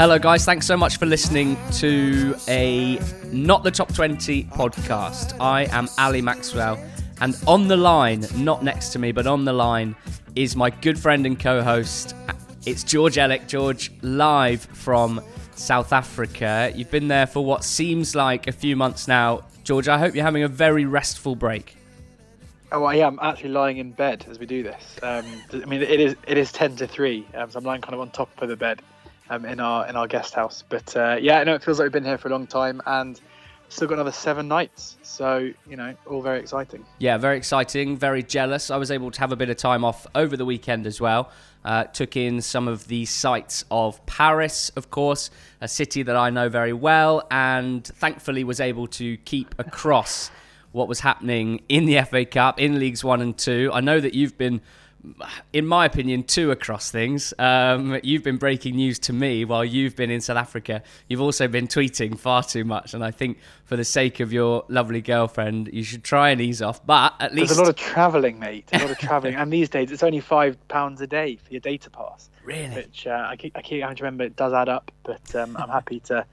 Hello, guys. Thanks so much for listening to a Not the Top 20 podcast. I am Ali Maxwell, and on the line, not next to me, but on the line, is my good friend and co host. It's George Elek. George, live from South Africa. You've been there for what seems like a few months now. George, I hope you're having a very restful break. Oh, I am actually lying in bed as we do this. Um, I mean, it is it is ten to three, um, so I'm lying kind of on top of the bed um, in our in our guest house. But uh, yeah, no, it feels like we've been here for a long time and still got another seven nights. So you know, all very exciting. Yeah, very exciting. Very jealous. I was able to have a bit of time off over the weekend as well. Uh, took in some of the sights of Paris, of course, a city that I know very well, and thankfully was able to keep across what was happening in the FA Cup, in Leagues One and Two. I know that you've been in my opinion, two across things. Um, you've been breaking news to me while you've been in South Africa. You've also been tweeting far too much, and I think for the sake of your lovely girlfriend, you should try and ease off. But at least there's a lot of travelling, mate. A lot of travelling, and these days it's only five pounds a day for your data pass. Really? Which uh, I keep I keep having to remember it does add up, but um, I'm happy to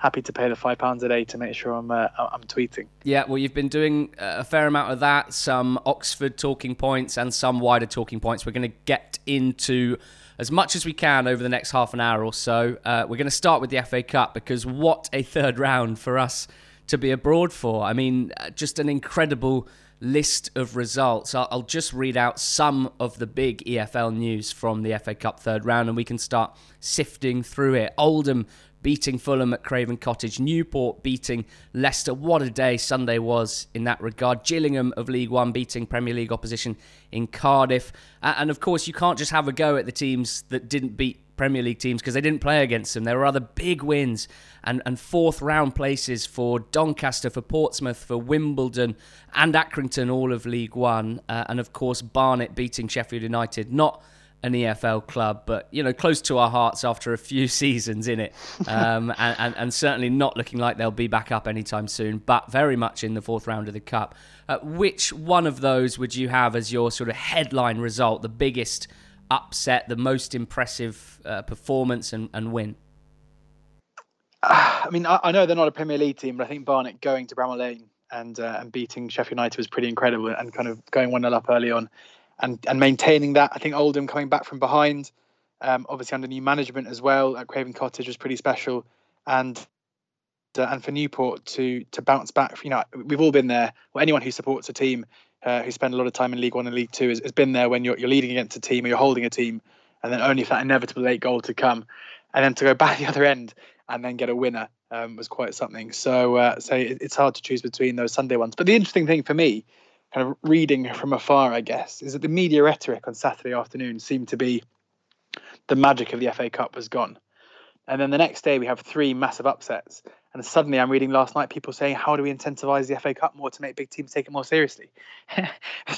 happy to pay the five pounds a day to make sure I'm uh, I'm tweeting. Yeah, well, you've been doing a fair amount of that, some Oxford talking points and some wider talking points. We're going to get into as much as we can over the next half an hour or so. Uh, we're going to start with the FA Cup because what a third round for us to be abroad for. I mean, uh, just an incredible list of results. I'll, I'll just read out some of the big EFL news from the FA Cup third round and we can start sifting through it. Oldham beating Fulham at Craven Cottage, Newport beating Leicester. What a day Sunday was in that regard. Gillingham of League One beating Premier League opposition in Cardiff. and of course, you can't just have a go at the teams that didn't beat Premier League teams because they didn't play against them. There were other big wins and, and fourth round places for Doncaster, for Portsmouth, for Wimbledon and Accrington, all of League One. Uh, and of course, Barnet beating Sheffield United. Not an EFL club, but you know, close to our hearts after a few seasons in it, um, and, and, and, certainly not looking like they'll be back up anytime soon. But very much in the fourth round of the cup. Uh, which one of those would you have as your sort of headline result, the biggest upset, the most impressive uh, performance and, and win? I mean, I, I, know they're not a Premier League team, but I think Barnet going to Bramall Lane and uh, and beating Sheffield United was pretty incredible, and kind of going one 0 up early on and and maintaining that. I think Oldham coming back from behind, um, obviously under new management as well at Craven Cottage was pretty special, and uh, and for Newport to to bounce back. You know, we've all been there. Well, anyone who supports a team uh, who spend a lot of time in League One and League Two has, has been there when you're you're leading against a team or you're holding a team, and then only for that inevitable late goal to come, and then to go back the other end and then get a winner um, was quite something. So uh, so it, it's hard to choose between those Sunday ones. But the interesting thing for me kind of reading from afar, I guess, is that the media rhetoric on Saturday afternoon seemed to be the magic of the FA Cup was gone. And then the next day we have three massive upsets. And suddenly I'm reading last night people saying, how do we incentivize the FA Cup more to make big teams take it more seriously? it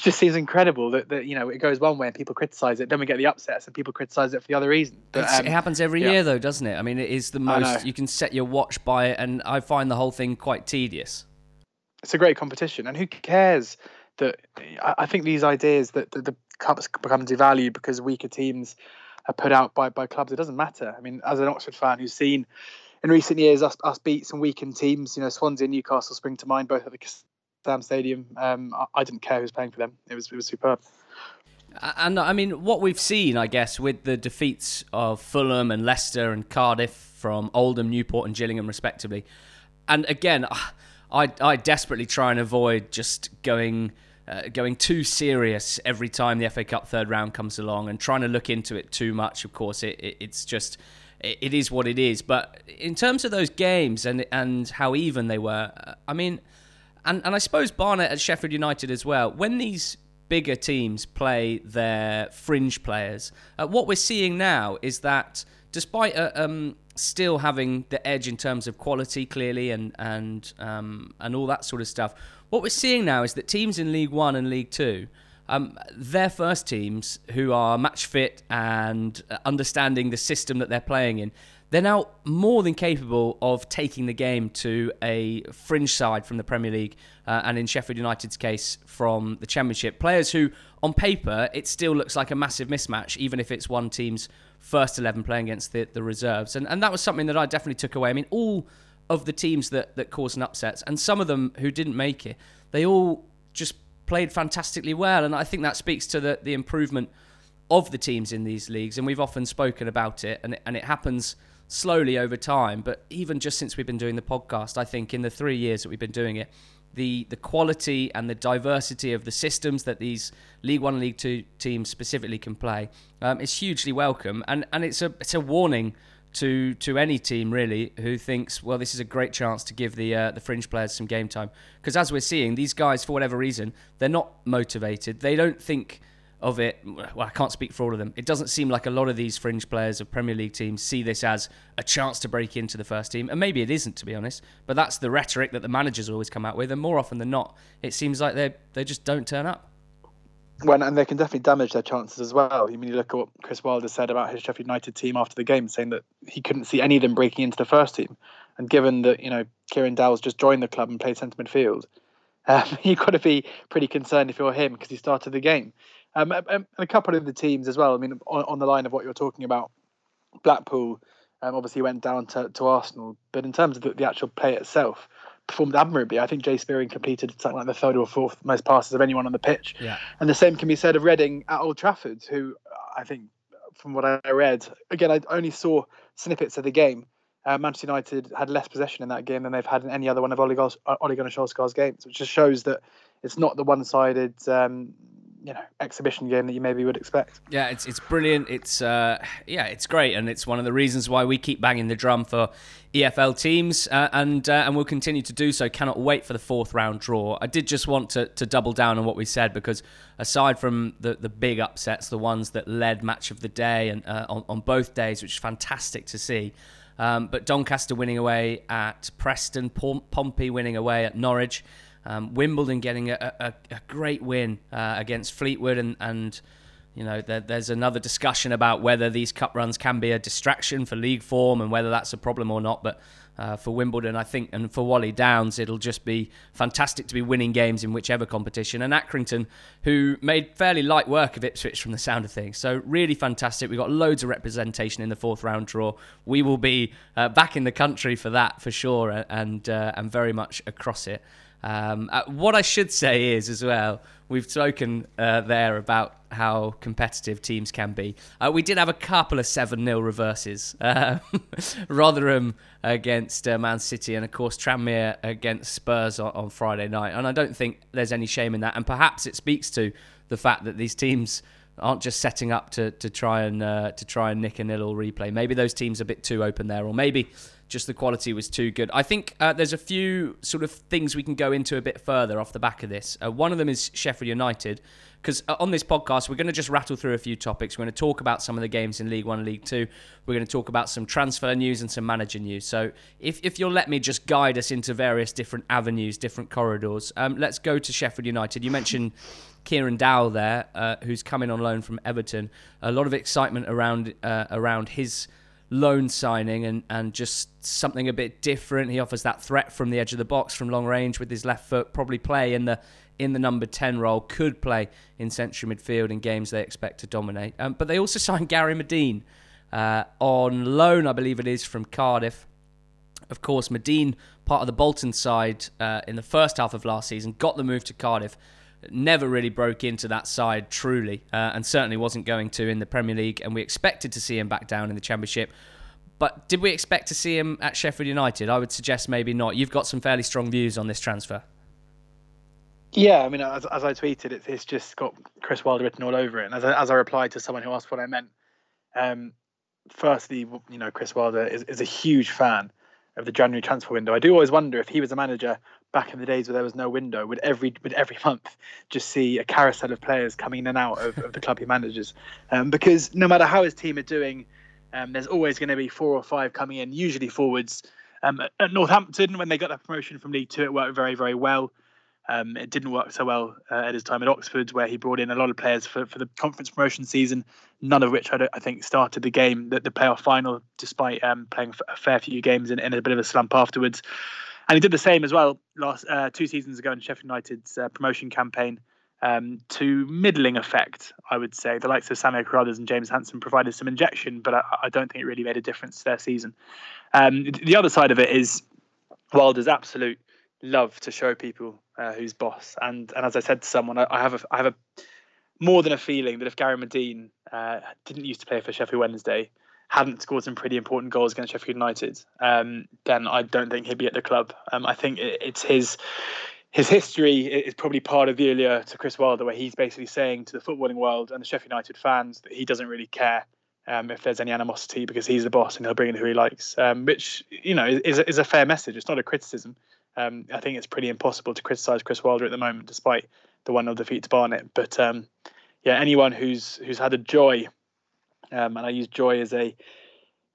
just seems incredible that, that, you know, it goes one way and people criticize it. Then we get the upsets and people criticize it for the other reason. But, um, it happens every yeah. year though, doesn't it? I mean, it is the most, you can set your watch by it. And I find the whole thing quite tedious. It's a great competition. And who cares that I think these ideas that the, the cups become devalued because weaker teams are put out by, by clubs, it doesn't matter. I mean, as an Oxford fan who's seen in recent years us, us beat some weakened teams, you know, Swansea and Newcastle spring to mind, both at the Kassam Stadium. Um, I, I, didn't care who was playing for them. It was it was superb. And I mean, what we've seen, I guess, with the defeats of Fulham and Leicester and Cardiff from Oldham, Newport, and Gillingham, respectively. And again, I I desperately try and avoid just going uh, going too serious every time the FA Cup third round comes along and trying to look into it too much. Of course, it, it, it's just it, it is what it is. But in terms of those games and and how even they were, uh, I mean, and and I suppose Barnet at Sheffield United as well. When these bigger teams play their fringe players, uh, what we're seeing now is that despite uh, um, still having the edge in terms of quality, clearly, and and um, and all that sort of stuff. What we're seeing now is that teams in League One and League Two, um, their first teams who are match fit and understanding the system that they're playing in, they're now more than capable of taking the game to a fringe side from the Premier League, uh, and in Sheffield United's case, from the Championship. Players who on paper, it still looks like a massive mismatch, even if it's one team's first 11 playing against the, the reserves. And, and that was something that I definitely took away. I mean, all of the teams that, that caused an upsets, and some of them who didn't make it, they all just played fantastically well. And I think that speaks to the, the improvement of the teams in these leagues. And we've often spoken about it, and it, and it happens slowly over time. But even just since we've been doing the podcast, I think in the three years that we've been doing it, the the quality and the diversity of the systems that these League One and League Two teams specifically can play um, is hugely welcome, and and it's a it's a warning to to any team really who thinks well this is a great chance to give the uh, the fringe players some game time. Because as we're seeing these guys for whatever reason they're not motivated. They don't think of it. Well, I can't speak for all of them. It doesn't seem like a lot of these fringe players of Premier League teams see this as a chance to break into the first team, and maybe it isn't, to be honest. But that's the rhetoric that the managers always come out with, and more often than not, it seems like they they just don't turn up. Well, and they can definitely damage their chances as well. I mean, you look at what Chris Wilder said about his Sheffield United team after the game, saying that he couldn't see any of them breaking into the first team. And given that you know Kieran Dowell's just joined the club and played centre midfield, um, you've got to be pretty concerned if you're him because he started the game. Um, and a couple of the teams as well. I mean, on, on the line of what you're talking about, Blackpool um, obviously went down to, to Arsenal, but in terms of the, the, actual play itself, performed admirably. I think Jay Spearing completed something like the third or fourth most passes of anyone on the pitch. Yeah. And the same can be said of Reading at Old Trafford, who I think, from what I read, again, I only saw snippets of the game. Uh, Manchester United had less possession in that game than they've had in any other one of Ole Gunnar Solskjaer's games, which just shows that it's not the one-sided um, you know exhibition game that you maybe would expect. Yeah, it's it's brilliant. It's uh, yeah, it's great, and it's one of the reasons why we keep banging the drum for EFL teams, uh, and uh, and we'll continue to do so. Cannot wait for the fourth round draw. I did just want to, to double down on what we said because aside from the the big upsets, the ones that led match of the day and uh, on on both days, which is fantastic to see. Um, but Doncaster winning away at Preston, Pompey winning away at Norwich. Um, Wimbledon getting a, a, a great win uh, against Fleetwood, and, and you know there, there's another discussion about whether these cup runs can be a distraction for league form and whether that's a problem or not. But uh, for Wimbledon, I think, and for Wally Downes, it'll just be fantastic to be winning games in whichever competition. And Accrington, who made fairly light work of Ipswich from the sound of things, so really fantastic. We've got loads of representation in the fourth round draw. We will be uh, back in the country for that for sure, and uh, and very much across it. Um, uh, what I should say is, as well, we've spoken uh, there about how competitive teams can be. Uh, we did have a couple of 7 0 reverses. Uh, Rotherham against uh, Man City, and of course, Tranmere against Spurs on, on, Friday night. And I don't think there's any shame in that. And perhaps it speaks to the fact that these teams aren't just setting up to, to try and uh, to try and nick a nil or replay. Maybe those teams are a bit too open there, or maybe just the quality was too good. I think uh, there's a few sort of things we can go into a bit further off the back of this. Uh, one of them is Sheffield United, because uh, on this podcast, we're going to just rattle through a few topics. We're going to talk about some of the games in League One and League Two. We're going to talk about some transfer news and some manager news. So if, if you'll let me just guide us into various different avenues, different corridors, um, let's go to Sheffield United. You mentioned. Kieran Dowell there, uh, who's coming on loan from Everton. A lot of excitement around uh, around his loan signing and, and just something a bit different. He offers that threat from the edge of the box from long range with his left foot, probably play in the in the number 10 role, could play in central midfield in games they expect to dominate. Um, but they also signed Gary Madine uh, on loan, I believe it is, from Cardiff. Of course, Madine, part of the Bolton side uh, in the first half of last season, got the move to Cardiff never really broke into that side truly, uh, and certainly wasn't going to in the Premier League. And we expected to see him back down in the Championship. But did we expect to see him at Sheffield United? I would suggest maybe not. You've got some fairly strong views on this transfer. Yeah, I mean, as, as I tweeted, it's, it's just got Chris Wilder written all over it. And as I, as I replied to someone who asked what I meant, um, firstly, you know, Chris Wilder is, is a huge fan of the January transfer window. I do always wonder if he was a manager back in the days where there was no window, would every would every month just see a carousel of players coming in and out of, of the club he manages? Um, because no matter how his team are doing, um, there's always going to be four or five coming in, usually forwards. Um, at Northampton, when they got that promotion from League Two, it worked very very well. Um, it didn't work so well uh, at his time at Oxford, where he brought in a lot of players for, for the conference promotion season, none of which I, I think started the game, the, the playoff final, despite um, playing a fair few games in, in, a bit of a slump afterwards. And he did the same as well last uh, two seasons ago in Sheffield United's uh, promotion campaign. um, to middling effect, I would say. The likes of Samir Carruthers and James Hanson provided some injection, but I, I, don't think it really made a difference to their season. Um, the other side of it is Wilder's absolute love to show people uh, who's boss. And and as I said to someone, I, I have a I have a more than a feeling that if Gary Madine uh, didn't used to play for Sheffield Wednesday, hadn't scored some pretty important goals against Sheffield United, um, then I don't think he'd be at the club. Um, I think it, it's his his history is probably part of the earlier to Chris Wilder, where he's basically saying to the footballing world and the Sheffield United fans that he doesn't really care um, if there's any animosity because he's the boss and he'll bring in who he likes, um, which you know is, is a fair message. It's not a criticism. Um, I think it's pretty impossible to criticise Chris Wilder at the moment, despite the one 0 defeat to Barnet. But um, yeah, anyone who's who's had a joy, um, and I use joy as a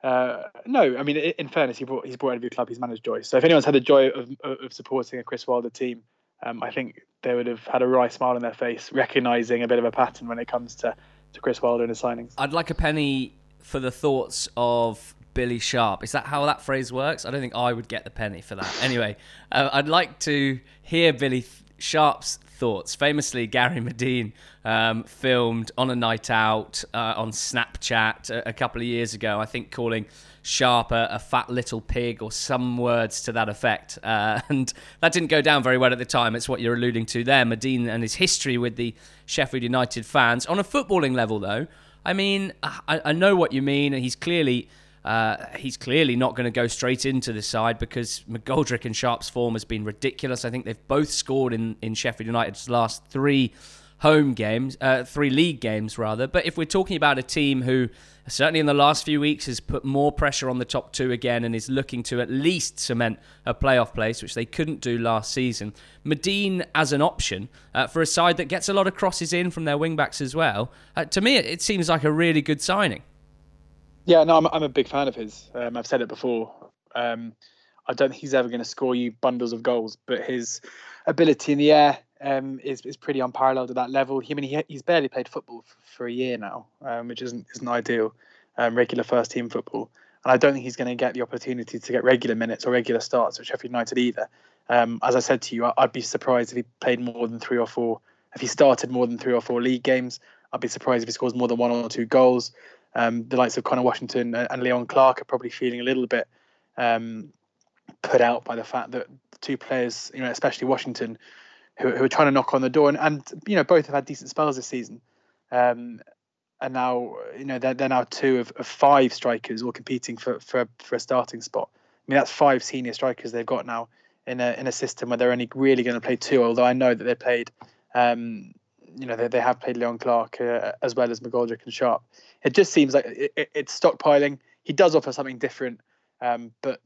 uh, no, I mean, in fairness, he brought, he's brought every club, he's managed joy. So if anyone's had the joy of, of supporting a Chris Wilder team, um, I think they would have had a wry smile on their face, recognising a bit of a pattern when it comes to, to Chris Wilder and his signings. I'd like a penny for the thoughts of Billy Sharp. Is that how that phrase works? I don't think I would get the penny for that. Anyway, uh, I'd like to hear Billy Sharp's thoughts. Famously, Gary Madine um, filmed on a night out uh, on Snapchat a, a, couple of years ago, I think calling Sharp a, a, fat little pig or some words to that effect. Uh, and that didn't go down very well at the time. It's what you're alluding to there. Madine and his history with the Sheffield United fans. On a footballing level, though, I mean, I, I know what you mean, and he's clearly uh, he's clearly not going to go straight into the side because McGoldrick and Sharp's form has been ridiculous. I think they've both scored in, in Sheffield United's last three home games, uh, three league games rather. But if we're talking about a team who certainly in the last few weeks has put more pressure on the top two again and is looking to at least cement a playoff place, which they couldn't do last season, Madine as an option uh, for a side that gets a lot of crosses in from their wingbacks as well, uh, to me it seems like a really good signing. Yeah, no, I'm, I'm a big fan of his. Um, I've said it before. Um, I don't think he's ever going to score you bundles of goals, but his ability in the air um, is is pretty unparalleled at that level. I mean, he, he's barely played football for, for a year now, um, which isn't isn't ideal. Um, regular first team football, and I don't think he's going to get the opportunity to get regular minutes or regular starts at Sheffield United either. Um, as I said to you, I'd be surprised if he played more than three or four. If he started more than three or four league games, I'd be surprised if he scores more than one or two goals. Um, the likes of Connor Washington and Leon Clarke are probably feeling a little bit um, put out by the fact that the two players, you know, especially Washington, who, who are trying to knock on the door, and, and you know both have had decent spells this season, um, and now you know they're, they're now two of, of five strikers all competing for, for for a starting spot. I mean that's five senior strikers they've got now in a in a system where they're only really going to play two. Although I know that they played um, you know they, they have played Leon Clarke uh, as well as McGoldrick and Sharp. It just seems like it, it, it's stockpiling. He does offer something different, um, but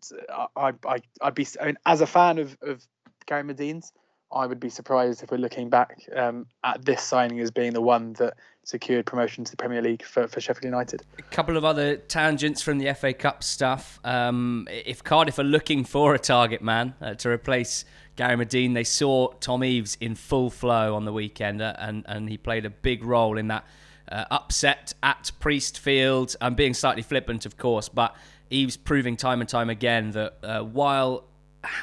I, I I'd be I mean, as a fan of of Gary Madine's, I would be surprised if we're looking back um, at this signing as being the one that secured promotion to the Premier League for, for Sheffield United. A couple of other tangents from the FA Cup stuff. Um, if Cardiff are looking for a target man uh, to replace Gary Madine. They saw Tom Eaves in full flow on the weekend, uh, and, and he played a big role in that uh, upset at Priestfield. I'm being slightly flippant, of course, but Eaves proving time and time again that uh, while,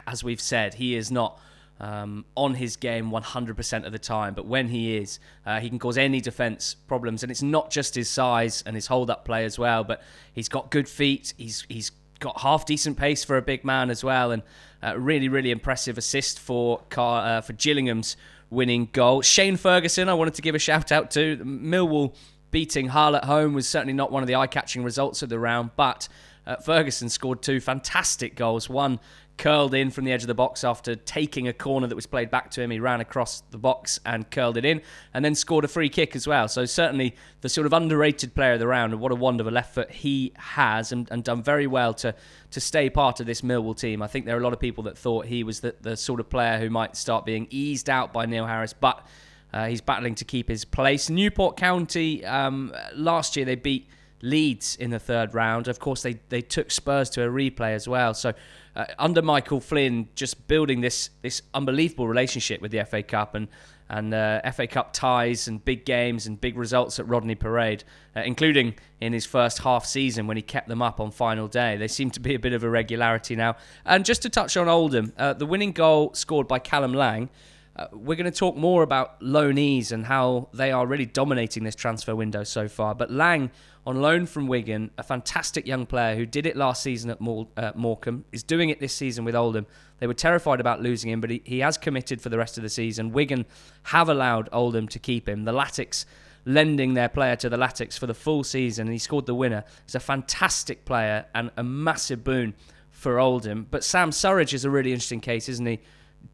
as we've said, he is not. Um, on his game 100% of the time, but when he is, uh, he can cause any defense problems. And it's not just his size and his hold up play as well, but he's got good feet. He's he's got half decent pace for a big man as well, and uh, really, really impressive assist for Car- uh, for Gillingham's winning goal. Shane Ferguson, I wanted to give a shout out to. Millwall beating Hull at home was certainly not one of the eye-catching results of the round, but uh, Ferguson scored two fantastic goals. One curled in from the edge of the box after taking a corner that was played back to him. He ran across the box and curled it in, and then scored a free kick as well. So certainly the sort of underrated player of the round, and what a wonderful left foot he has, and, and done very well to to stay part of this Millwall team. I think there are a lot of people that thought he was the, the sort of player who might start being eased out by Neil Harris, but uh, he's battling to keep his place. Newport County um, last year they beat. Leeds in the third round. Of course, they, they took Spurs to a replay as well. So uh, under Michael Flynn, just building this this unbelievable relationship with the FA Cup and and uh, FA Cup ties and big games and big results at Rodney Parade, uh, including in his first half season when he kept them up on final day. They seem to be a bit of a regularity now. And just to touch on Oldham, uh, the winning goal scored by Callum Lang. uh, we're going to talk more about loanees and how they are really dominating this transfer window so far. But Lang, on loan from Wigan, a fantastic young player who did it last season at uh, Morecambe, is doing it this season with Oldham. They were terrified about losing him, but he, he has committed for the rest of the season. Wigan have allowed Oldham to keep him. The Latics lending their player to the Latics for the full season, and he scored the winner. He's a fantastic player and a massive boon for Oldham. But Sam Surridge is a really interesting case, isn't he?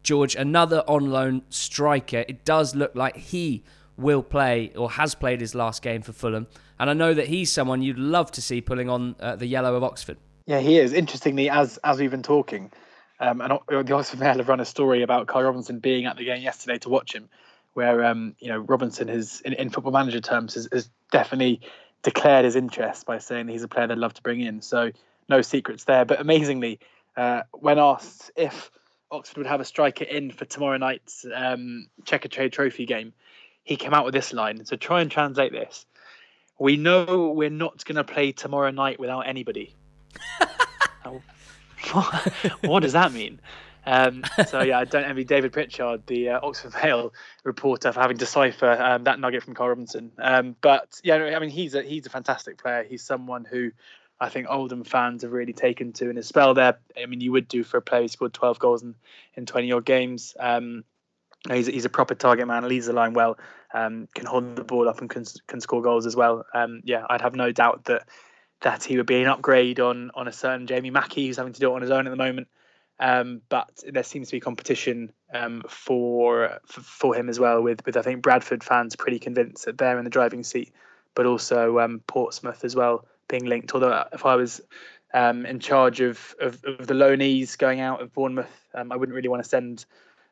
George, another on loan striker. It does look like he will play or has played his last game for Fulham. And I know that he's someone you'd love to see pulling on uh, the yellow of Oxford. Yeah, he is. Interestingly, as as we've been talking, um, and the Oxford Mail have run a story about Karl Robinson being at the game yesterday to watch him, where um, you know Robinson has, in, in football manager terms, has, has, definitely declared his interest by saying that he's a player they'd love to bring in. So no secrets there. But amazingly, uh, when asked if Oxford would have a striker in for tomorrow night's um, Checkatrade Trophy game, he came out with this line. So try and translate this. We know we're not going to play tomorrow night without anybody. what does that mean? Um, so yeah, I don't envy David Pritchard, the uh, Oxford Mail reporter, for having to decipher um, that nugget from Karl Robinson. Um, but yeah, I mean he's a he's a fantastic player. He's someone who I think Oldham fans have really taken to in his spell there. I mean, you would do for a player who scored 12 goals in, in 20 odd games. He's, he's a proper target man, leads the line well, um, can hold the ball up and can, can score goals as well. Um, yeah, I'd have no doubt that that he would be an upgrade on on a certain Jamie Mackie who's having to do it on his own at the moment. Um, but there seems to be competition um, for, for, for him as well. With with I think Bradford fans pretty convinced that they're in the driving seat, but also um, Portsmouth as well being linked. Although if I was um, in charge of, of, of the loanees going out of Bournemouth, I wouldn't really want to send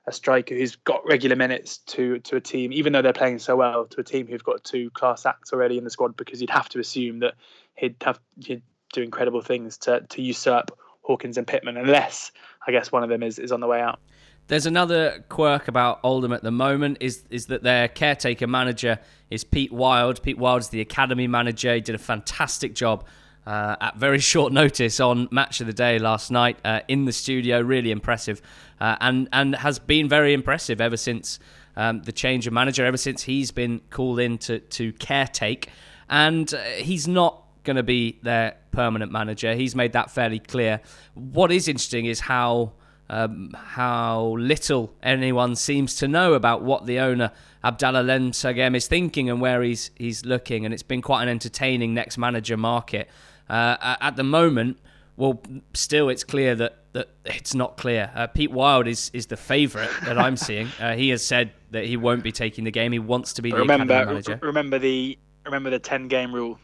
a striker who's got regular minutes to to a team, even though they're playing so well, to a team who've got two class acts already in the squad, because you'd have to assume that he'd have he'd do incredible things to to usurp Hawkins and Pitman, unless I guess one of them is, is on the way out. There's another quirk about Oldham at the moment is is that their caretaker manager is Pete Wild. Pete Wild's the academy manager. He did a fantastic job uh, at very short notice on Match of the Day last night uh, in the studio. Really impressive, uh, and and has been very impressive ever since um, the change of manager. Ever since he's been called in to to caretake, and uh, he's not going to be their permanent manager. He's made that fairly clear. What is interesting is how um, how little anyone seems to know about what the owner Abdallah Len is thinking and where he's he's looking, and it's been quite an entertaining next manager market uh, at the moment. Well, still, it's clear that, that it's not clear. Uh, Pete Wild is, is the favourite that I'm seeing. Uh, he has said that he won't be taking the game. He wants to be the remember, manager. Remember the remember the ten game rule.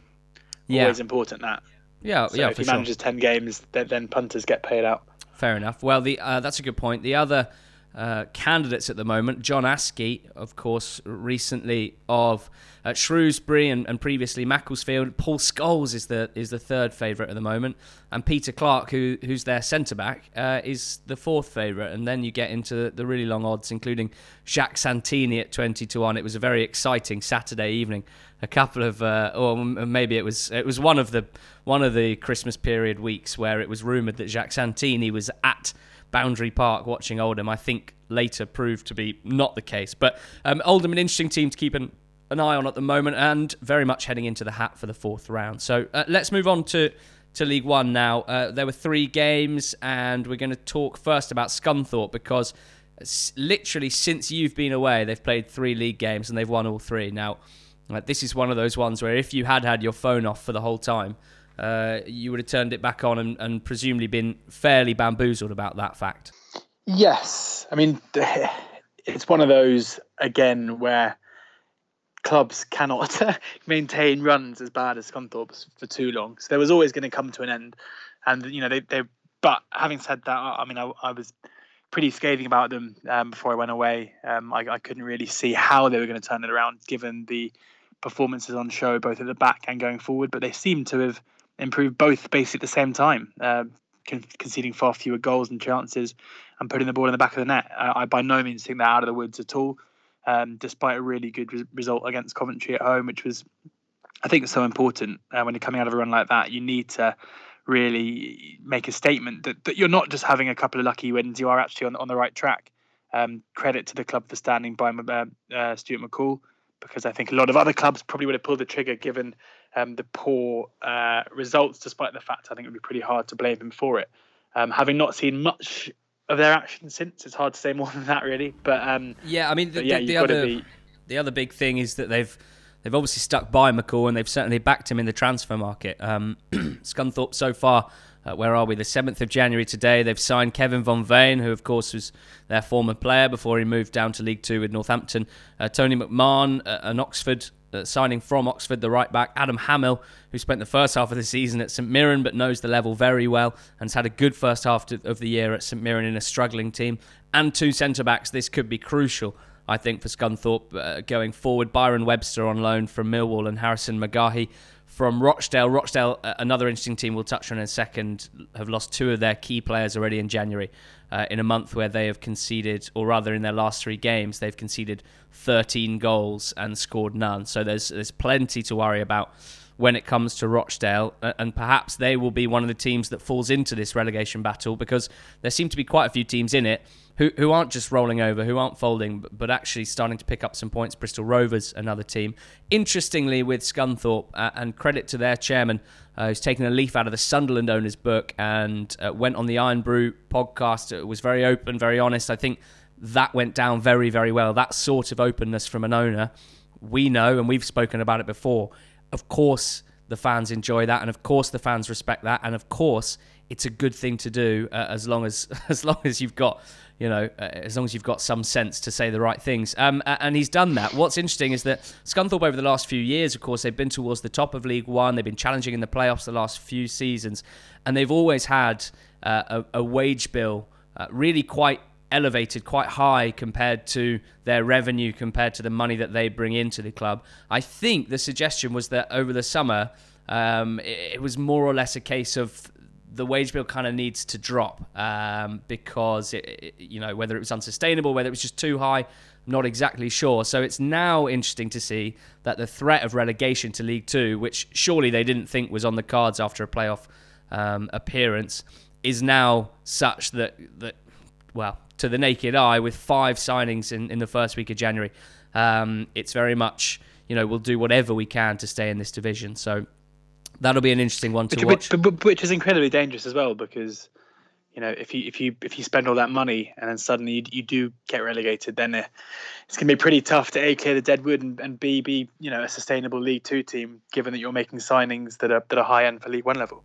Yeah. Always important that. Yeah, so yeah. If he sure. manages ten games, then, then punters get paid out. Fair enough. Well, the uh, that's a good point. The other uh, candidates at the moment, John Askey, of course, recently of uh, Shrewsbury and, and, previously Macclesfield. Paul Scholes is the is the third favourite at the moment, and Peter Clarke, who who's their centre back, uh, is the fourth favourite. And then you get into the really long odds, including Jacques Santini at twenty to one. It was a very exciting Saturday evening. A couple of, uh, or maybe it was it was one of the one of the Christmas period weeks where it was rumoured that Jacques Santini was at Boundary Park watching Oldham. I think later proved to be not the case. But um, Oldham, an interesting team to keep an, an eye on at the moment, and very much heading into the hat for the fourth round. So uh, let's move on to to League One now. Uh, there were three games, and we're going to talk first about Scunthorpe because literally since you've been away, they've played three league games and they've won all three. Now, uh, this is one of those ones where if you had had your phone off for the whole time, uh, you would have turned it back on and, and presumably been fairly bamboozled about that fact. Yes, I mean it's one of those again where clubs cannot maintain runs as bad as Scunthorpe's for too long. So there was always going to come to an end, and you know they they. But having said that, I mean I, I was pretty scathing about them um, before I went away. Um, I, I, couldn't really see how they were going to turn it around given the performances on show both at the back and going forward. But they seem to have improved both basically at the same time, uh, conceding far fewer goals and chances and putting the ball in the back of the net. I, I by no means think they're out of the woods at all, um, despite a really good re- result against Coventry at home, which was, I think, so important. Uh, when you're coming out of a run like that, you need to really make a statement that, that you're not just having a couple of lucky wins, you are actually on, on the right track. Um, credit to the club for standing by uh, uh, Stuart McCall because I think a lot of other clubs probably would have pulled the trigger given um, the poor uh, results, despite the fact I think it would be pretty hard to blame him for it. Um, having not seen much of their action since, it's hard to say more than that, really. But um, yeah, I mean, the, yeah, the, the other be... the other big thing is that they've they've obviously stuck by McCall and they've certainly backed him in the transfer market. Um, Scunthorpe so far. Uh, where are we? The 7th of January today. They've signed Kevin van Veen, who, of course, was their former player before he moved down to League Two with Northampton. Uh, Tony McMahon, uh, an Oxford uh, signing from Oxford, the right back, Adam Hammill, who spent the first half of the season at St Mirren but knows the level very well and has had a good first half of the year at St Mirren in a struggling team, and two centre backs. This could be crucial, I think, for Scunthorpe uh, going forward. Byron Webster on loan from Millwall and Harrison McGahey from Rochdale. Rochdale, uh, another interesting team we'll touch on in a second, have lost two of their key players already in January uh, in a month where they have conceded, or rather in their last three games, they've conceded 13 goals and scored none. So there's there's plenty to worry about when it comes to Rochdale, and perhaps they will be one of the teams that falls into this relegation battle because there seem to be quite a few teams in it who, who aren't just rolling over, who aren't folding, but, but actually starting to pick up some points. Bristol Rovers, another team. Interestingly, with Scunthorpe, uh, and credit to their chairman, uh, who's taken a leaf out of the Sunderland owner's book and uh, went on the Iron Brew podcast. It was very open, very honest. I think that went down very, very well. That sort of openness from an owner, we know, and we've spoken about it before. Of course, the fans enjoy that, and of course, the fans respect that, and of course, it's a good thing to do uh, as long as as long as you've got you know, uh, as long as you've got some sense to say the right things. Um, and he's done that. What's interesting is that Scunthorpe over the last few years, of course, they've been towards the top of League One. They've been challenging in the playoffs the last few seasons, and they've always had uh, a, a, wage bill uh, really quite elevated, quite high compared to their revenue, compared to the money that they bring into the club. I think the suggestion was that over the summer. Um, it, it was more or less a case of the wage bill kind of needs to drop um, because it, it, you know whether it was unsustainable, whether it was just too high, I'm not exactly sure. So it's now interesting to see that the threat of relegation to League Two, which surely they didn't think was on the cards after a playoff um, appearance, is now such that that well to the naked eye with five signings in, in the first week of January, um, it's very much you know we'll do whatever we can to stay in this division. So that'll be an interesting one to which, watch. Which, but, which is incredibly dangerous as well because you know if you if you if you spend all that money and then suddenly you, you do get relegated, then it's going to be pretty tough to a clear the deadwood and, and b be you know a sustainable League Two team, given that you're making signings that are that are high end for League One level.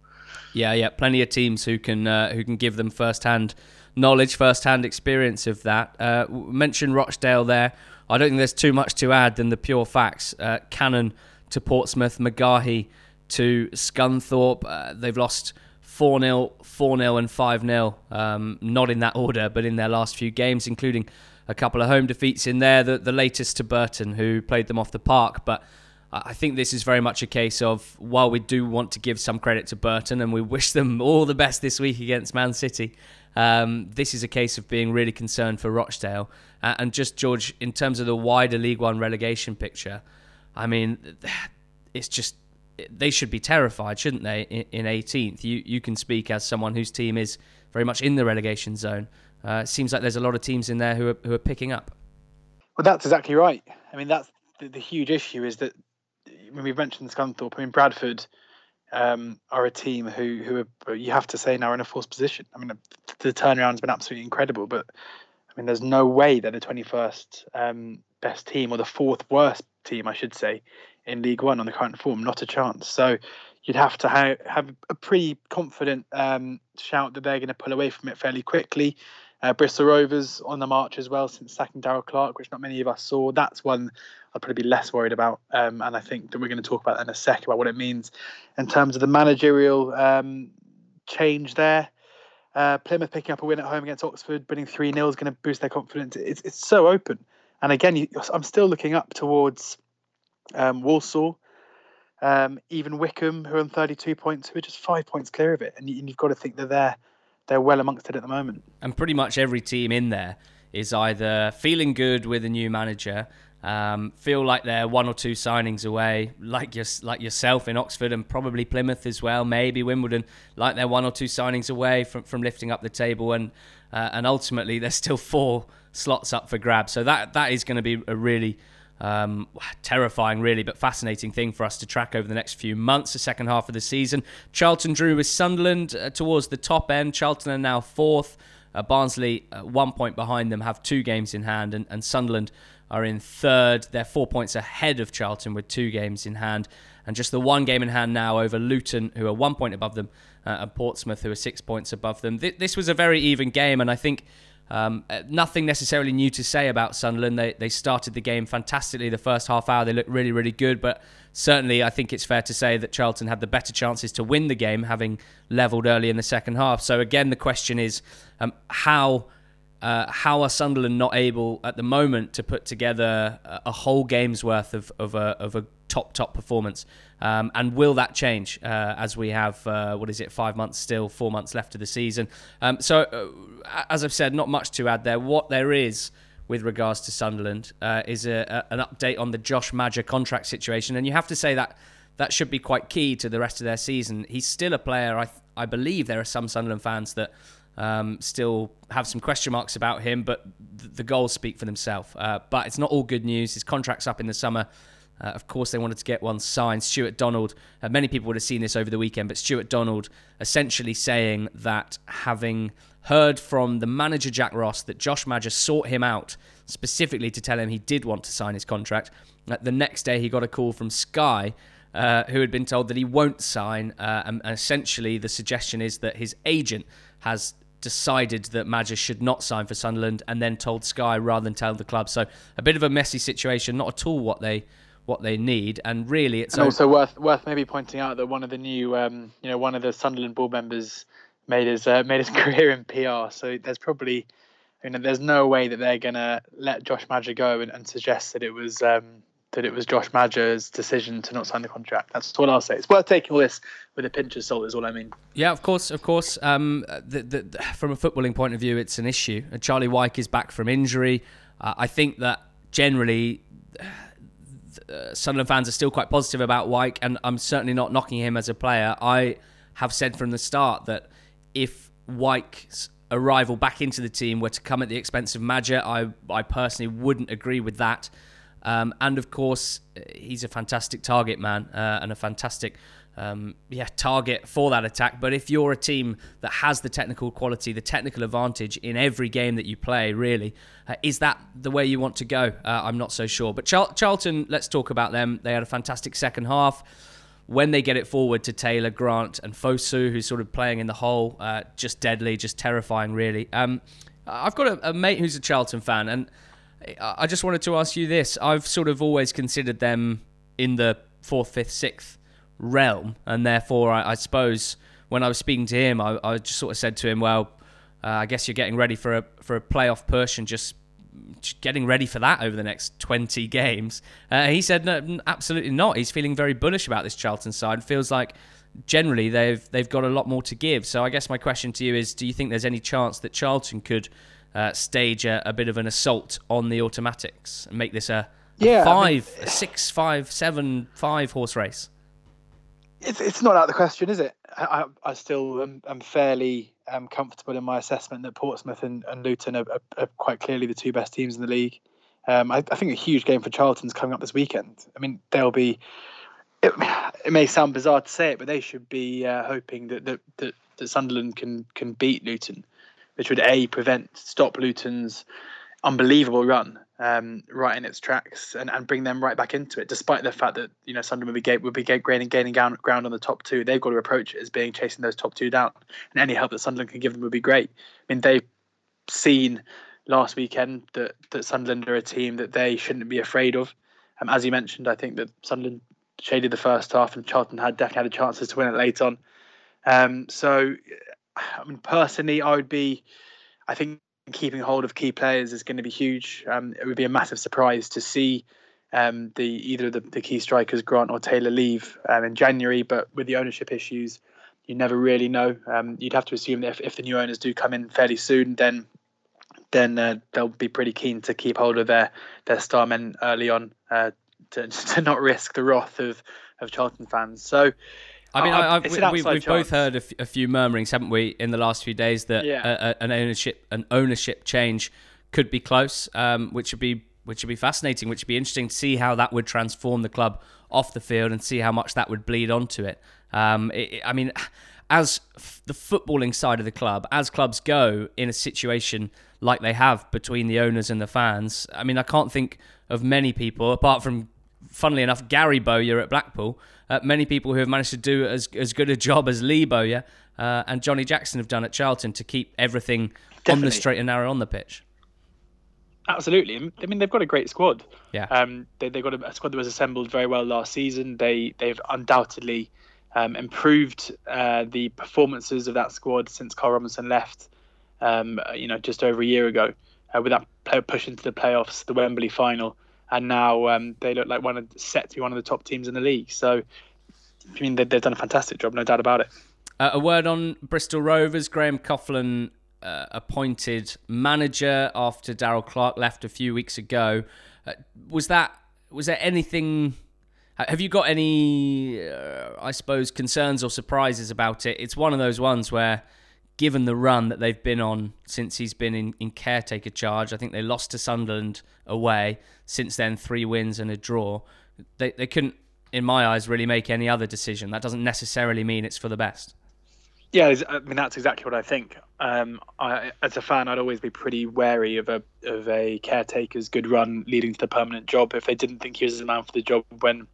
Yeah, yeah, plenty of teams who can uh, who can give them first hand knowledge, first hand experience of that. Uh, mention Rochdale there. I don't think there's too much to add than the pure facts. Uh, Cannon to Portsmouth, McGahey to Scunthorpe. Uh, they've lost 4 0, 4 0, and 5 0. Um, not in that order, but in their last few games, including a couple of home defeats in there. The, the latest to Burton, who played them off the park. But I think this is very much a case of while we do want to give some credit to Burton and we wish them all the best this week against Man City, um, this is a case of being really concerned for Rochdale. Uh, and just, George, in terms of the wider League One relegation picture, I mean, it's just they should be terrified, shouldn't they? In, 18th, you you can speak as someone whose team is very much in the relegation zone. Uh, it seems like there's a lot of teams in there who are who are picking up. Well, that's exactly right. I mean, that's the, the huge issue is that when we've mentioned Scunthorpe, I mean Bradford um, are a team who who are, you have to say now are in a forced position. I mean, the turnaround's been absolutely incredible, but I mean, there's no way they're the 21st um, best team or the fourth worst team, I should say, in League One on the current form. Not a chance. So you'd have to ha- have a pretty confident um, shout that they're going to pull away from it fairly quickly. Uh, Bristol Rovers on the march as well since sacking Darrell Clarke, which not many of us saw. That's one I'd probably be less worried about. Um, and I think that we're going to talk about that in a sec about what it means in terms of the managerial um, change there. Uh, Plymouth picking up a win at home against Oxford, winning 3 0 is going to boost their confidence. It's, it's so open. And again, you, I'm still looking up towards um, Walsall, um, even Wycombe, who are on 32 points, who are just five points clear of it. And, you, have got to think that they're they're well amongst it at the moment. And pretty much every team in there is either feeling good with a new manager Um, feel like they're one or two signings away, like your, like yourself in Oxford and probably Plymouth as well, maybe Wimbledon, like they're one or two signings away from, from lifting up the table, and uh, and ultimately there's still four slots up for grabs. So that that is going to be a really um, terrifying, really, but fascinating thing for us to track over the next few months, the second half of the season. Charlton drew with Sunderland uh, towards the top end. Charlton are now fourth. Uh, Barnsley, uh, one point behind them, have two games in hand, and, and Sunderland are in third. They're four points ahead of Charlton with two games in hand, and just the one game in hand now over Luton, who are one point above them, uh, and Portsmouth, who are six points above them. Th- this was a very even game, and I think. Um, uh, nothing necessarily new to say about Sunderland. They they started the game fantastically. The first half hour they looked really really good, but certainly I think it's fair to say that Charlton had the better chances to win the game, having levelled early in the second half. So again, the question is um, how uh, how are Sunderland not able at the moment to put together a, a whole game's worth of, of, a, of a top, top performance? Um, and will that change uh, as we have, uh, what is it, five months still, four months left of the season? Um, so, uh, as I've said, not much to add there. What there is with regards to Sunderland uh, is a, a, an update on the Josh Maja contract situation. And you have to say that that should be quite key to the rest of their season. He's still a player, I, I believe there are some Sunderland fans that um, still have some question marks about him, but th- the goals speak for themselves. Uh, but it's not all good news. His contract's up in the summer. Uh, of course, they wanted to get one signed. Stewart Donald, uh, many people would have seen this over the weekend, but Stewart Donald essentially saying that having heard from the manager Jack Ross that Josh Maja sought him out specifically to tell him he did want to sign his contract. Uh, the next day, he got a call from Sky. Uh, who had been told that he won't sign, uh, and, essentially the suggestion is that his agent has decided that Maja should not sign for Sunderland and then told Sky rather than tell the club. So a bit of a messy situation, not at all what they what they need. And really, it's and also worth worth maybe pointing out that one of the new, um, you know, one of the Sunderland board members made his uh, made his career in PR. So there's probably, you know, there's no way that they're gonna let Josh Maja go and, and suggest that it was. Um, that it was Josh Maja's decision to not sign the contract. That's what I'll say. It's worth taking all this with a pinch of salt, is all I mean. Yeah, of course, of course. Um, the, the, from a footballing point of view, it's an issue. Charlie Wyke is back from injury. Uh, I think that generally. Uh, Sunderland fans are still quite positive about Wyke, and I'm certainly not knocking him as a player. I have said from the start that if Wyke's arrival back into the team were to come at the expense of Maja, I, I personally wouldn't agree with that. Um, and of course, he's a fantastic target man uh, and a fantastic um, yeah, target for that attack. But if you're a team that has the technical quality, the technical advantage in every game that you play, really, uh, is that the way you want to go? Uh, I'm not so sure. But Char- Charlton, let's talk about them. They had a fantastic second half. When they get it forward to Taylor, Grant, and Fosu, who's sort of playing in the hole, uh, just deadly, just terrifying, really. Um, I've got a, a mate who's a Charlton fan, and I just wanted to ask you this. I've sort of always considered them in the fourth, fifth, sixth realm, and therefore, I, I suppose when I was speaking to him, I, I just sort of said to him, "Well, uh, I guess you're getting ready for a for a playoff push and just." getting ready for that over the next 20 games. Uh, he said, no, absolutely not. He's feeling very bullish about this Charlton side. Feels like generally they've they've got a lot more to give. So I guess my question to you is: Do you think there's any chance that Charlton could uh, stage a, a, bit of an assault on the automatics and make this a, a yeah, five, I mean, a six, five, seven, five horse race? It's, it's not out of the question, is it? I, I still am, am fairly um, comfortable in my assessment that Portsmouth and, and Luton are, are, are, quite clearly the two best teams in the league. Um, I, I, think a huge game for Charlton's coming up this weekend. I mean, they'll be. It, it may sound bizarre to say it, but they should be uh, hoping that, that that that Sunderland can can beat Luton which would a prevent stop Luton's unbelievable run um, right in its tracks and, and bring them right back into it. Despite the fact that you know Sunderland would be, would be gaining gaining ground, ground on the top two, they've got to approach it as being chasing those top two down, and any help that Sunderland can give them would be great. I mean, they've seen last weekend that that Sunderland are a team that they shouldn't be afraid of. Um, as you mentioned, I think that Sunderland shaded the first half, and Charlton had definitely had a chances to win it late on. Um, so I mean, personally, I would be, I think keeping hold of key players is going to be huge. Um, it would be a massive surprise to see um, the either the, the key strikers Grant or Taylor leave um, in January, but with the ownership issues, you never really know. Um, you'd have to assume that if, if the new owners do come in fairly soon, then then uh, they'll be pretty keen to keep hold of their their star men early on uh, to to not risk the wrath of of Charlton fans. So. I mean, I, I, we, have both heard a, f- a few murmurings, haven't we, in the last few days that yeah. a, a, an ownership an ownership change could be close, um, which would be which would be fascinating, which would be interesting to see how that would transform the club off the field and see how much that would bleed onto it. Um, it I mean, as f- the footballing side of the club, as clubs go in a situation like they have between the owners and the fans, I mean, I can't think of many people apart from funnily enough, Gary Bowyer at Blackpool, uh, many people who have managed to do as, as good a job as Lee Bowyer uh, and Johnny Jackson have done at Charlton to keep everything Definitely. on the straight and narrow on the pitch. Absolutely. I mean, they've got a great squad. Yeah. Um, they they got a, a squad that was assembled very well last season. They they've undoubtedly um, improved uh, the performances of that squad since Karl Robinson left. Um, you know, just over a year ago, uh, with that push into the playoffs, the Wembley final, and now um, they look like one of set to be one of the top teams in the league. So, I mean, they've, they've done a fantastic job, no doubt about it. Uh, a word on Bristol Rovers. Graham Coughlan uh, appointed manager after Darrell Clarke left a few weeks ago. Uh, was that was there anything? Have you got any, uh, I suppose, concerns or surprises about it? It's one of those ones where given the run that they've been on since he's been in, in caretaker charge. I think they lost to Sunderland away. Since then, three wins and a draw. They, they couldn't, in my eyes, really make any other decision. That doesn't necessarily mean it's for the best. Yeah, I mean that's exactly what I think. Um, I, as a fan, I'd always be pretty wary of a of a caretaker's good run leading to the permanent job. If they didn't think he was the man for the job when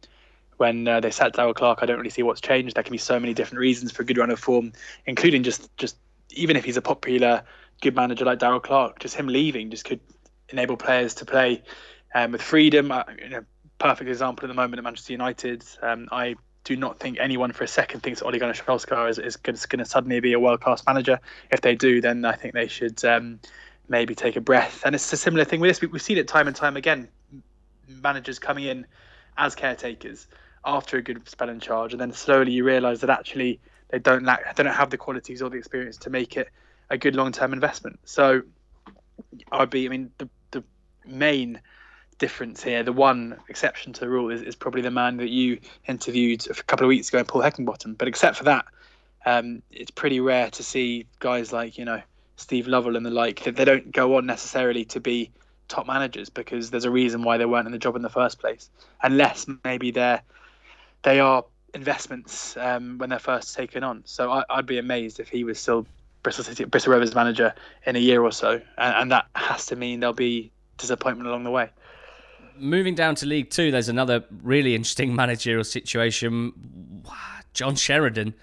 when uh, they sacked Darrell Clarke, I don't really see what's changed. There can be so many different reasons for a good run of form, including just just even if he's a popular good manager like Darrell Clarke, just him leaving just could enable players to play um, with freedom. Uh, you know, perfect example at the moment at Manchester United. Um, I do not think anyone for a second thinks Ole Gunnar Solskjaer is, is going to suddenly be a world class manager. If they do, then I think they should um, maybe take a breath. And it's a similar thing with this. We've seen it time and time again. Managers coming in as caretakers after a good spell in charge, and then slowly you realise that actually they don't lack, they don't have the qualities or the experience to make it a good long-term investment. So I'd be, I mean, the the main difference here, the one exception to the rule is, is probably the man that you interviewed a couple of weeks ago, Paul Heckingbottom. But except for that, um, it's pretty rare to see guys like you know Steve Lovell and the like that they don't go on necessarily to be top managers because there's a reason why they weren't in the job in the first place, unless maybe they're they are investments um, when they're first taken on. So I, would be amazed if he was still Bristol City, Bristol Rovers manager in a year or so, and, and that has to mean there'll be disappointment along the way. Moving down to League Two, there's another really interesting managerial situation. John Sheridan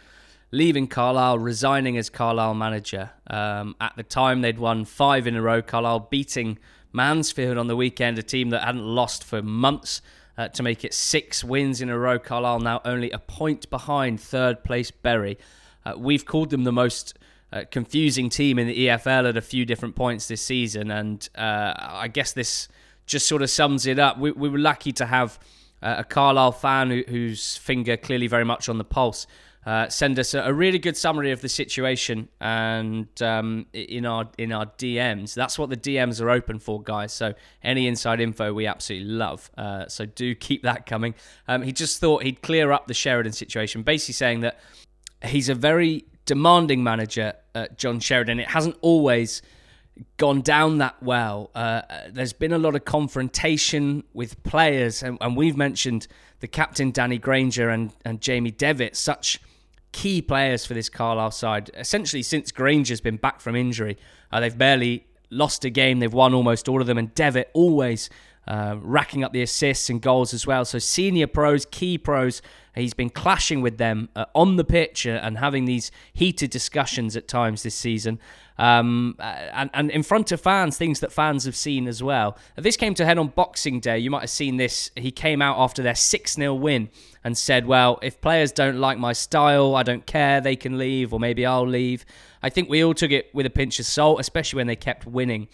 leaving Carlisle, resigning as Carlisle manager. Um, at the time, they'd won five in a row. Carlisle beating Mansfield on the weekend, a team that hadn't lost for months uh, to make it six wins in a row. Carlisle now only a point behind third place Bury. Uh, we've called them the most uh, confusing team in the EFL at a few different points this season, and uh, I guess this just sort of sums it up. We, we were lucky to have uh, a Carlisle fan who, whose finger clearly very much on the pulse uh, send us a, a, really good summary of the situation and um, in our in our DMs. That's what the DMs are open for, guys. So any inside info we absolutely love. Uh, so do keep that coming. Um, he just thought he'd clear up the Sheridan situation, basically saying that he's a very demanding manager, John Sheridan. It hasn't always gone down that well. Uh, there's been a lot of confrontation with players, and, and, we've mentioned the captain Danny Granger and, and Jamie Devitt, such key players for this Carlisle side. Essentially, since Granger's been back from injury, uh, they've barely lost a game. They've won almost all of them, and Devitt always uh, racking up the assists and goals as well. So senior pros, key pros, he's been clashing with them uh, on the pitch uh, and having these heated discussions at times this season. Um, and, and in front of fans, things that fans have seen as well. This came to head on Boxing Day. You might have seen this. He came out after their 6 0 win and said, Well, if players don't like my style, I don't care. They can leave, or maybe I'll leave. I think we all took it with a pinch of salt, especially when they kept winning.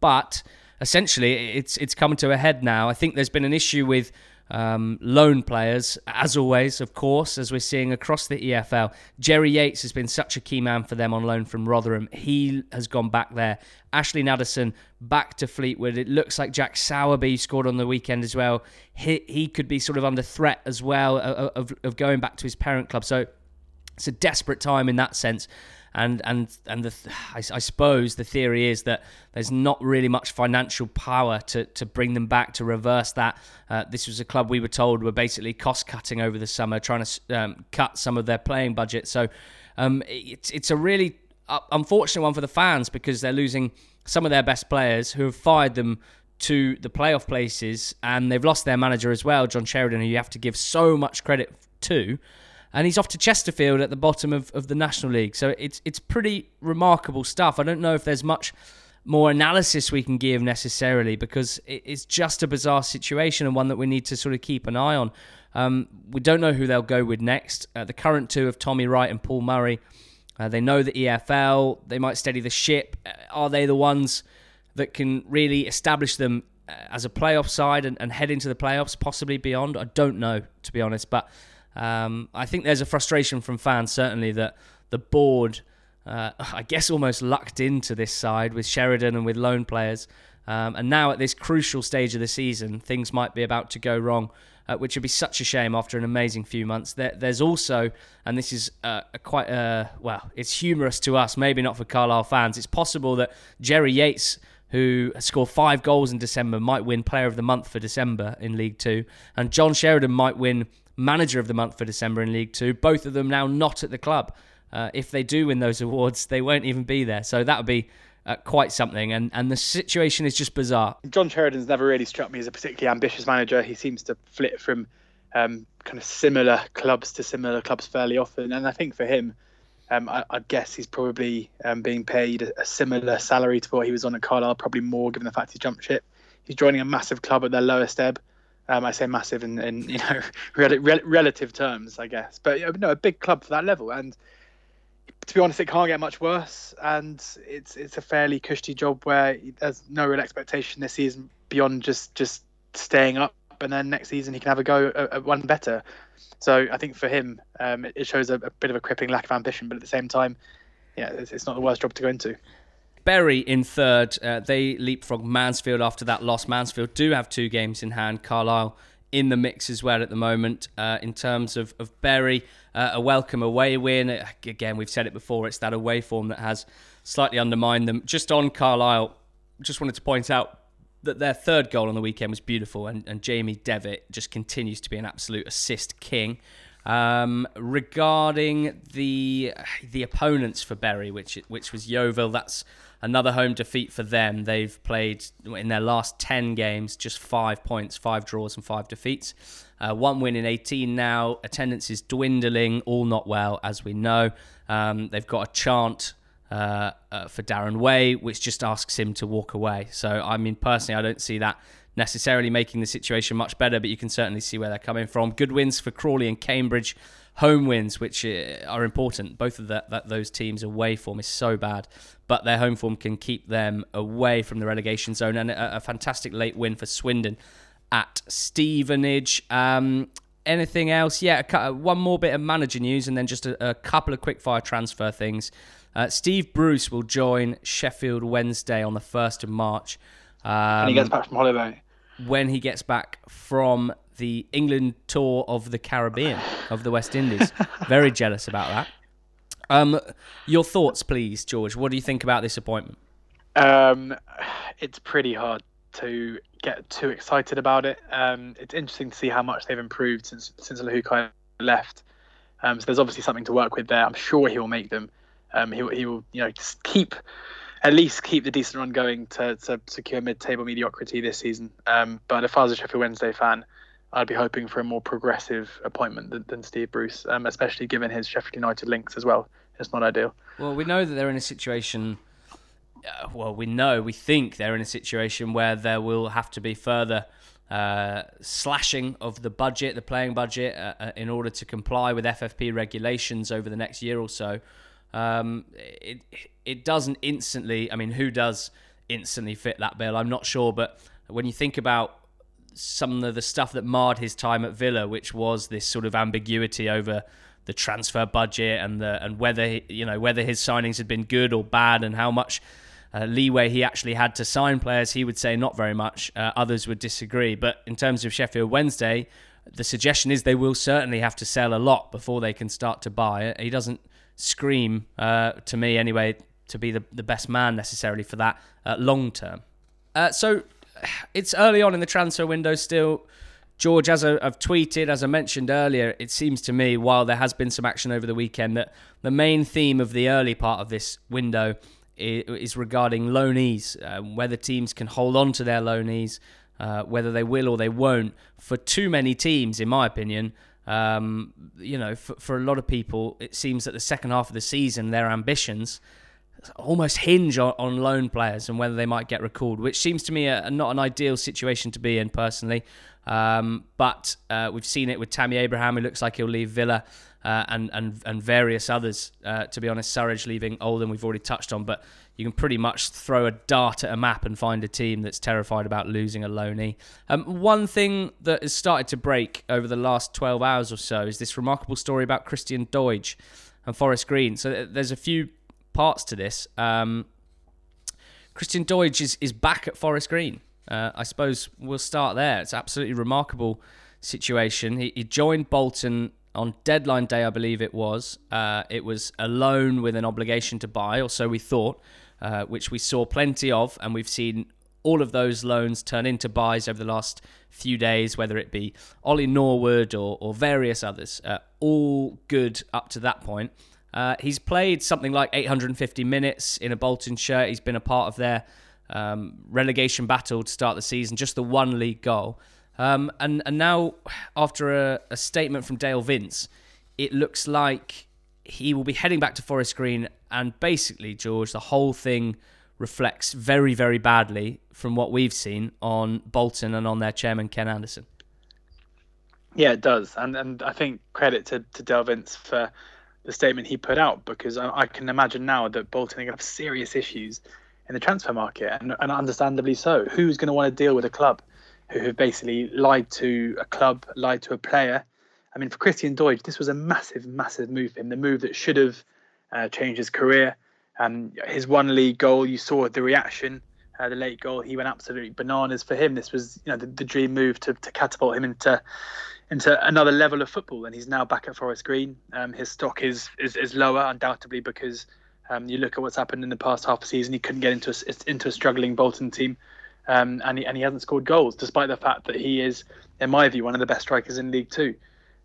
But essentially, it's it's come to a head now. I think there's been an issue with um, loan players, as always, of course, as we're seeing across the EFL. Jerry Yates has been such a key man for them on loan from Rotherham. He has gone back there. Ashley Nadesan back to Fleetwood. It looks like Jack Sowerby scored on the weekend as well. He, he could be sort of under threat as well of, of, of going back to his parent club. So it's a desperate time in that sense and and and the I, I, suppose the theory is that there's not really much financial power to to bring them back to reverse that. Uh, this was a club we were told were basically cost cutting over the summer, trying to um, cut some of their playing budget. So um, it's it's a really uh, unfortunate one for the fans because they're losing some of their best players who have fired them to the playoff places, and they've lost their manager as well, John Sheridan, who you have to give so much credit to and he's off to Chesterfield at the bottom of, of the National League. So it's it's pretty remarkable stuff. I don't know if there's much more analysis we can give necessarily because it's just a bizarre situation and one that we need to sort of keep an eye on. Um, we don't know who they'll go with next. Uh, the current two of Tommy Wright and Paul Murray. Uh, they know the EFL. They might steady the ship. Uh, are they the ones that can really establish them uh, as a playoff side and, and head into the playoffs, possibly beyond? I don't know, to be honest. But um, I think there's a frustration from fans, certainly, that the board, uh, I guess, almost lucked into this side with Sheridan and with loan players. Um, and now, at this crucial stage of the season, things might be about to go wrong, uh, which would be such a shame after an amazing few months. There, there's also, and this is uh, quite, uh, well, it's humorous to us, maybe not for Carlisle fans. It's possible that Jerry Yates who scored five goals in December, might win Player of the Month for December in League Two, and John Sheridan might win Manager of the Month for December in League Two. Both of them now not at the club. Uh, if they do win those awards, they won't even be there. So that would be uh, quite something. And, and the situation is just bizarre. John Sheridan's never really struck me as a particularly ambitious manager. He seems to flit from um, kind of similar clubs to similar clubs fairly often. And I think for him, um, I, I, guess he's probably um, being paid a, a, similar salary to what he was on at Carlisle, probably more given the fact he jumped ship. He's joining a massive club at their lowest ebb. Um, I say massive in, in you know rel- rel- relative terms, I guess, but know, a big club for that level. And to be honest, it can't get much worse. And it's it's a fairly cushy job where there's no real expectation this season beyond just just staying up, and then next season he can have a go at, at one better. So I think for him, um, it, it, shows a, a, bit of a crippling lack of ambition, but at the same time, yeah, it's, it's not the worst job to go into. Bury in third. Uh, they leapfrog Mansfield after that loss. Mansfield do have two games in hand. Carlisle in the mix as well at the moment. Uh, in terms of, of Bury, uh, a welcome away win. Uh, again, we've said it before, it's that away form that has slightly undermined them. Just on Carlisle, just wanted to point out that their third goal on the weekend was beautiful, and, and Jamie Devitt just continues to be an absolute assist king. Um, regarding the the opponents for Bury, which which was Yeovil, that's another home defeat for them. They've played in their last 10 games just five points, five draws, and five defeats. Uh, one win in 18 now. Attendance is dwindling, all not well, as we know. Um, they've got a chant uh, uh, for Darren Way, which just asks him to walk away. So, I mean, personally, I don't see that necessarily making the situation much better, but you can certainly see where they're coming from. Good wins for Crawley and Cambridge home wins, which uh, are important. Both of that, that those teams' away form is so bad, but their home form can keep them away from the relegation zone. And a, a fantastic late win for Swindon at Stevenage. Um, anything else? Yeah, one more bit of manager news, and then just a, a couple of quickfire transfer things. Uh, Steve Bruce will join Sheffield Wednesday on the first of March. Um, and he gets back from holiday. When he gets back from the England tour of the Caribbean, of the West Indies. Very jealous about that. Um, your thoughts, please, George. What do you think about this appointment? Um, it's pretty hard to get too excited about it. Um, it's interesting to see how much they've improved since since Luhukay left. Um, so there's obviously something to work with there. I'm sure he will make them. Um, he, he will, you know, just keep at least keep the decent run going to, to secure mid-table mediocrity this season. Um, but if I was a Sheffield Wednesday fan, I'd be hoping for a more progressive appointment than, than Steve Bruce, um, especially given his Sheffield United links as well. It's not ideal. Well, we know that they're in a situation. Uh, well, we know, we think they're in a situation where there will have to be further uh, slashing of the budget, the playing budget, uh, uh in order to comply with FFP regulations over the next year or so. Um, it it doesn't instantly. I mean, who does instantly fit that bill? I'm not sure, but when you think about some of the stuff that marred his time at Villa, which was this sort of ambiguity over the transfer budget and the and whether you know whether his signings had been good or bad and how much uh, leeway he actually had to sign players. He would say not very much. Uh, others would disagree. But in terms of Sheffield Wednesday, the suggestion is they will certainly have to sell a lot before they can start to buy. He doesn't scream uh, to me anyway to be the, the best man necessarily for that uh, long term. Uh, so it's early on in the transfer window still. George, as I, have tweeted, as I mentioned earlier, it seems to me, while there has been some action over the weekend, that the main theme of the early part of this window is, is regarding loanees, uh, whether teams can hold on to their loanees, uh, whether they will or they won't. For too many teams, in my opinion, um, you know, for, for a lot of people, it seems that the second half of the season, their ambitions almost hinge on, on loan players and whether they might get recalled, which seems to me a, a not an ideal situation to be in personally. Um, but uh, we've seen it with Tammy Abraham, who looks like he'll leave Villa, uh, and and and various others. Uh, to be honest, Surridge leaving Oldham, we've already touched on, but you can pretty much throw a dart at a map and find a team that's terrified about losing a loanee. Um, one thing that has started to break over the last 12 hours or so is this remarkable story about Christian Doidge and Forest Green. So there's a few parts to this. Um, Christian Doidge is, is back at Forest Green. Uh, I suppose we'll start there. It's absolutely remarkable situation. He, he, joined Bolton on deadline day, I believe it was. Uh, it was a loan with an obligation to buy, or so we thought, uh, which we saw plenty of, and we've seen all of those loans turn into buys over the last few days, whether it be Ollie Norwood or, or various others. Uh, all good up to that point. Uh, he's played something like 850 minutes in a Bolton shirt. He's been a part of their um, relegation battle to start the season, just the one league goal. Um, and, and now, after a, a, statement from Dale Vince, it looks like he will be heading back to Forest Green. And basically, George, the whole thing reflects very, very badly from what we've seen on Bolton and on their chairman, Ken Anderson. Yeah, it does. And and I think credit to, to Dale Vince for the statement he put out because I, I can imagine now that Bolton are going to have serious issues in the transfer market, and, and understandably so. Who's going to want to deal with a club who have basically lied to a club, lied to a player? I mean, for Christian Doidge, this was a massive, massive move for him. The move that should have uh, changed his career. Um, his one league goal, you saw the reaction, uh, the late goal. He went absolutely bananas for him. This was, you know, the, the dream move to, to catapult him into into another level of football, and he's now back at Forest Green. Um, his stock is, is is lower, undoubtedly, because um, you look at what's happened in the past half a season. He couldn't get into a, into a struggling Bolton team, um, and he, and he hasn't scored goals, despite the fact that he is, in my view, one of the best strikers in League Two.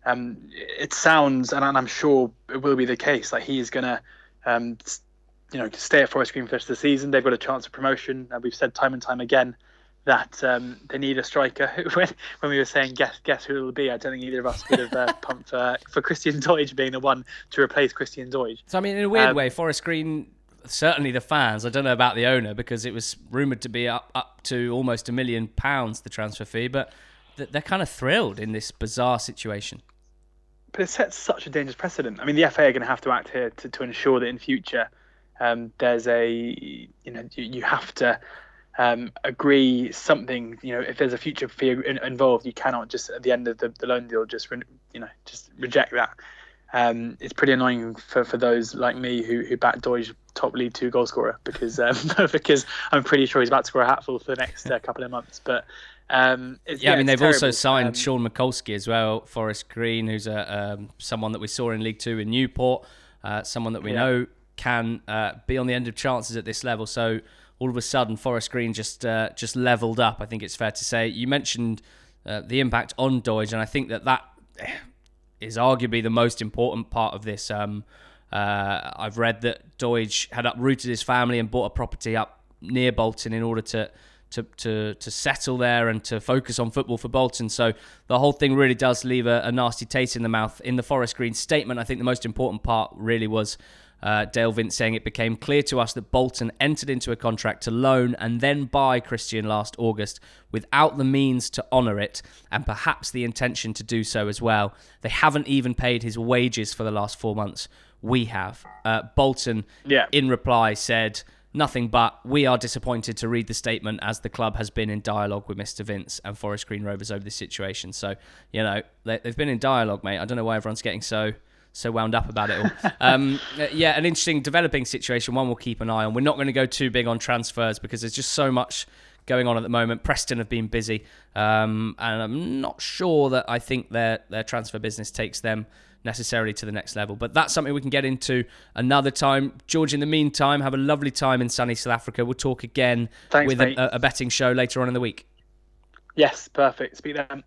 Um, it sounds, and I'm sure it will be the case, that he is going to, um, you know, stay at Forest Green for the season. They've got a chance of promotion. Uh, we've said time and time again that um, they need a striker. when, when we were saying guess guess who it'll be, I don't think either of us could have uh, pumped for, for Christian Doidge being the one to replace Christian Doidge. So I mean, in a weird um, way, Forest Green. Certainly, the fans. I don't know about the owner because it was rumored to be up up to almost a million pounds the transfer fee, but they're kind of thrilled in this bizarre situation. But it sets such a dangerous precedent. I mean, the FA are going to have to act here to, to ensure that in future um, there's a you know you, you have to um, agree something. You know, if there's a future fee involved, you cannot just at the end of the, the loan deal just you know just reject that. Um, it's pretty annoying for, for those like me who who back Doidge top League Two goal scorer because um, because I'm pretty sure he's about to score a hatful for the next uh, couple of months. But um, yeah, yeah, I mean they've terrible. also signed um, Shawn McCoulsky as well, Forest Green, who's a um, someone that we saw in League Two in Newport, uh, someone that we yeah. know can uh, be on the end of chances at this level. So all of a sudden Forest Green just uh, just leveled up. I think it's fair to say. You mentioned uh, the impact on Doidge, and I think that that is arguably the most important part of this. Um, uh, I've read that Doidge had uprooted his family and bought a property up near Bolton in order to. To, to, to settle there and to focus on football for Bolton. So the whole thing really does leave a, a nasty taste in the mouth. In the Forest Green statement, I think the most important part really was uh, Dale Vince saying it became clear to us that Bolton entered into a contract to loan and then buy Christian last August without the means to honour it and perhaps the intention to do so as well. They haven't even paid his wages for the last four months. We have. Uh, Bolton, yeah. in reply, said nothing but we are disappointed to read the statement as the club has been in dialogue with Mr. Vince and Forest Green Rovers over this situation. So, you know, they, have been in dialogue, mate. I don't know why everyone's getting so so wound up about it all. um, yeah, an interesting developing situation. One we'll keep an eye on. We're not going to go too big on transfers because there's just so much going on at the moment. Preston have been busy, um, and I'm not sure that I think their their transfer business takes them necessarily to the next level. But that's something we can get into another time. George, in the meantime, have a lovely time in sunny South Africa. We'll talk again Thanks, with a, a betting show later on in the week. Yes, perfect. Speak then.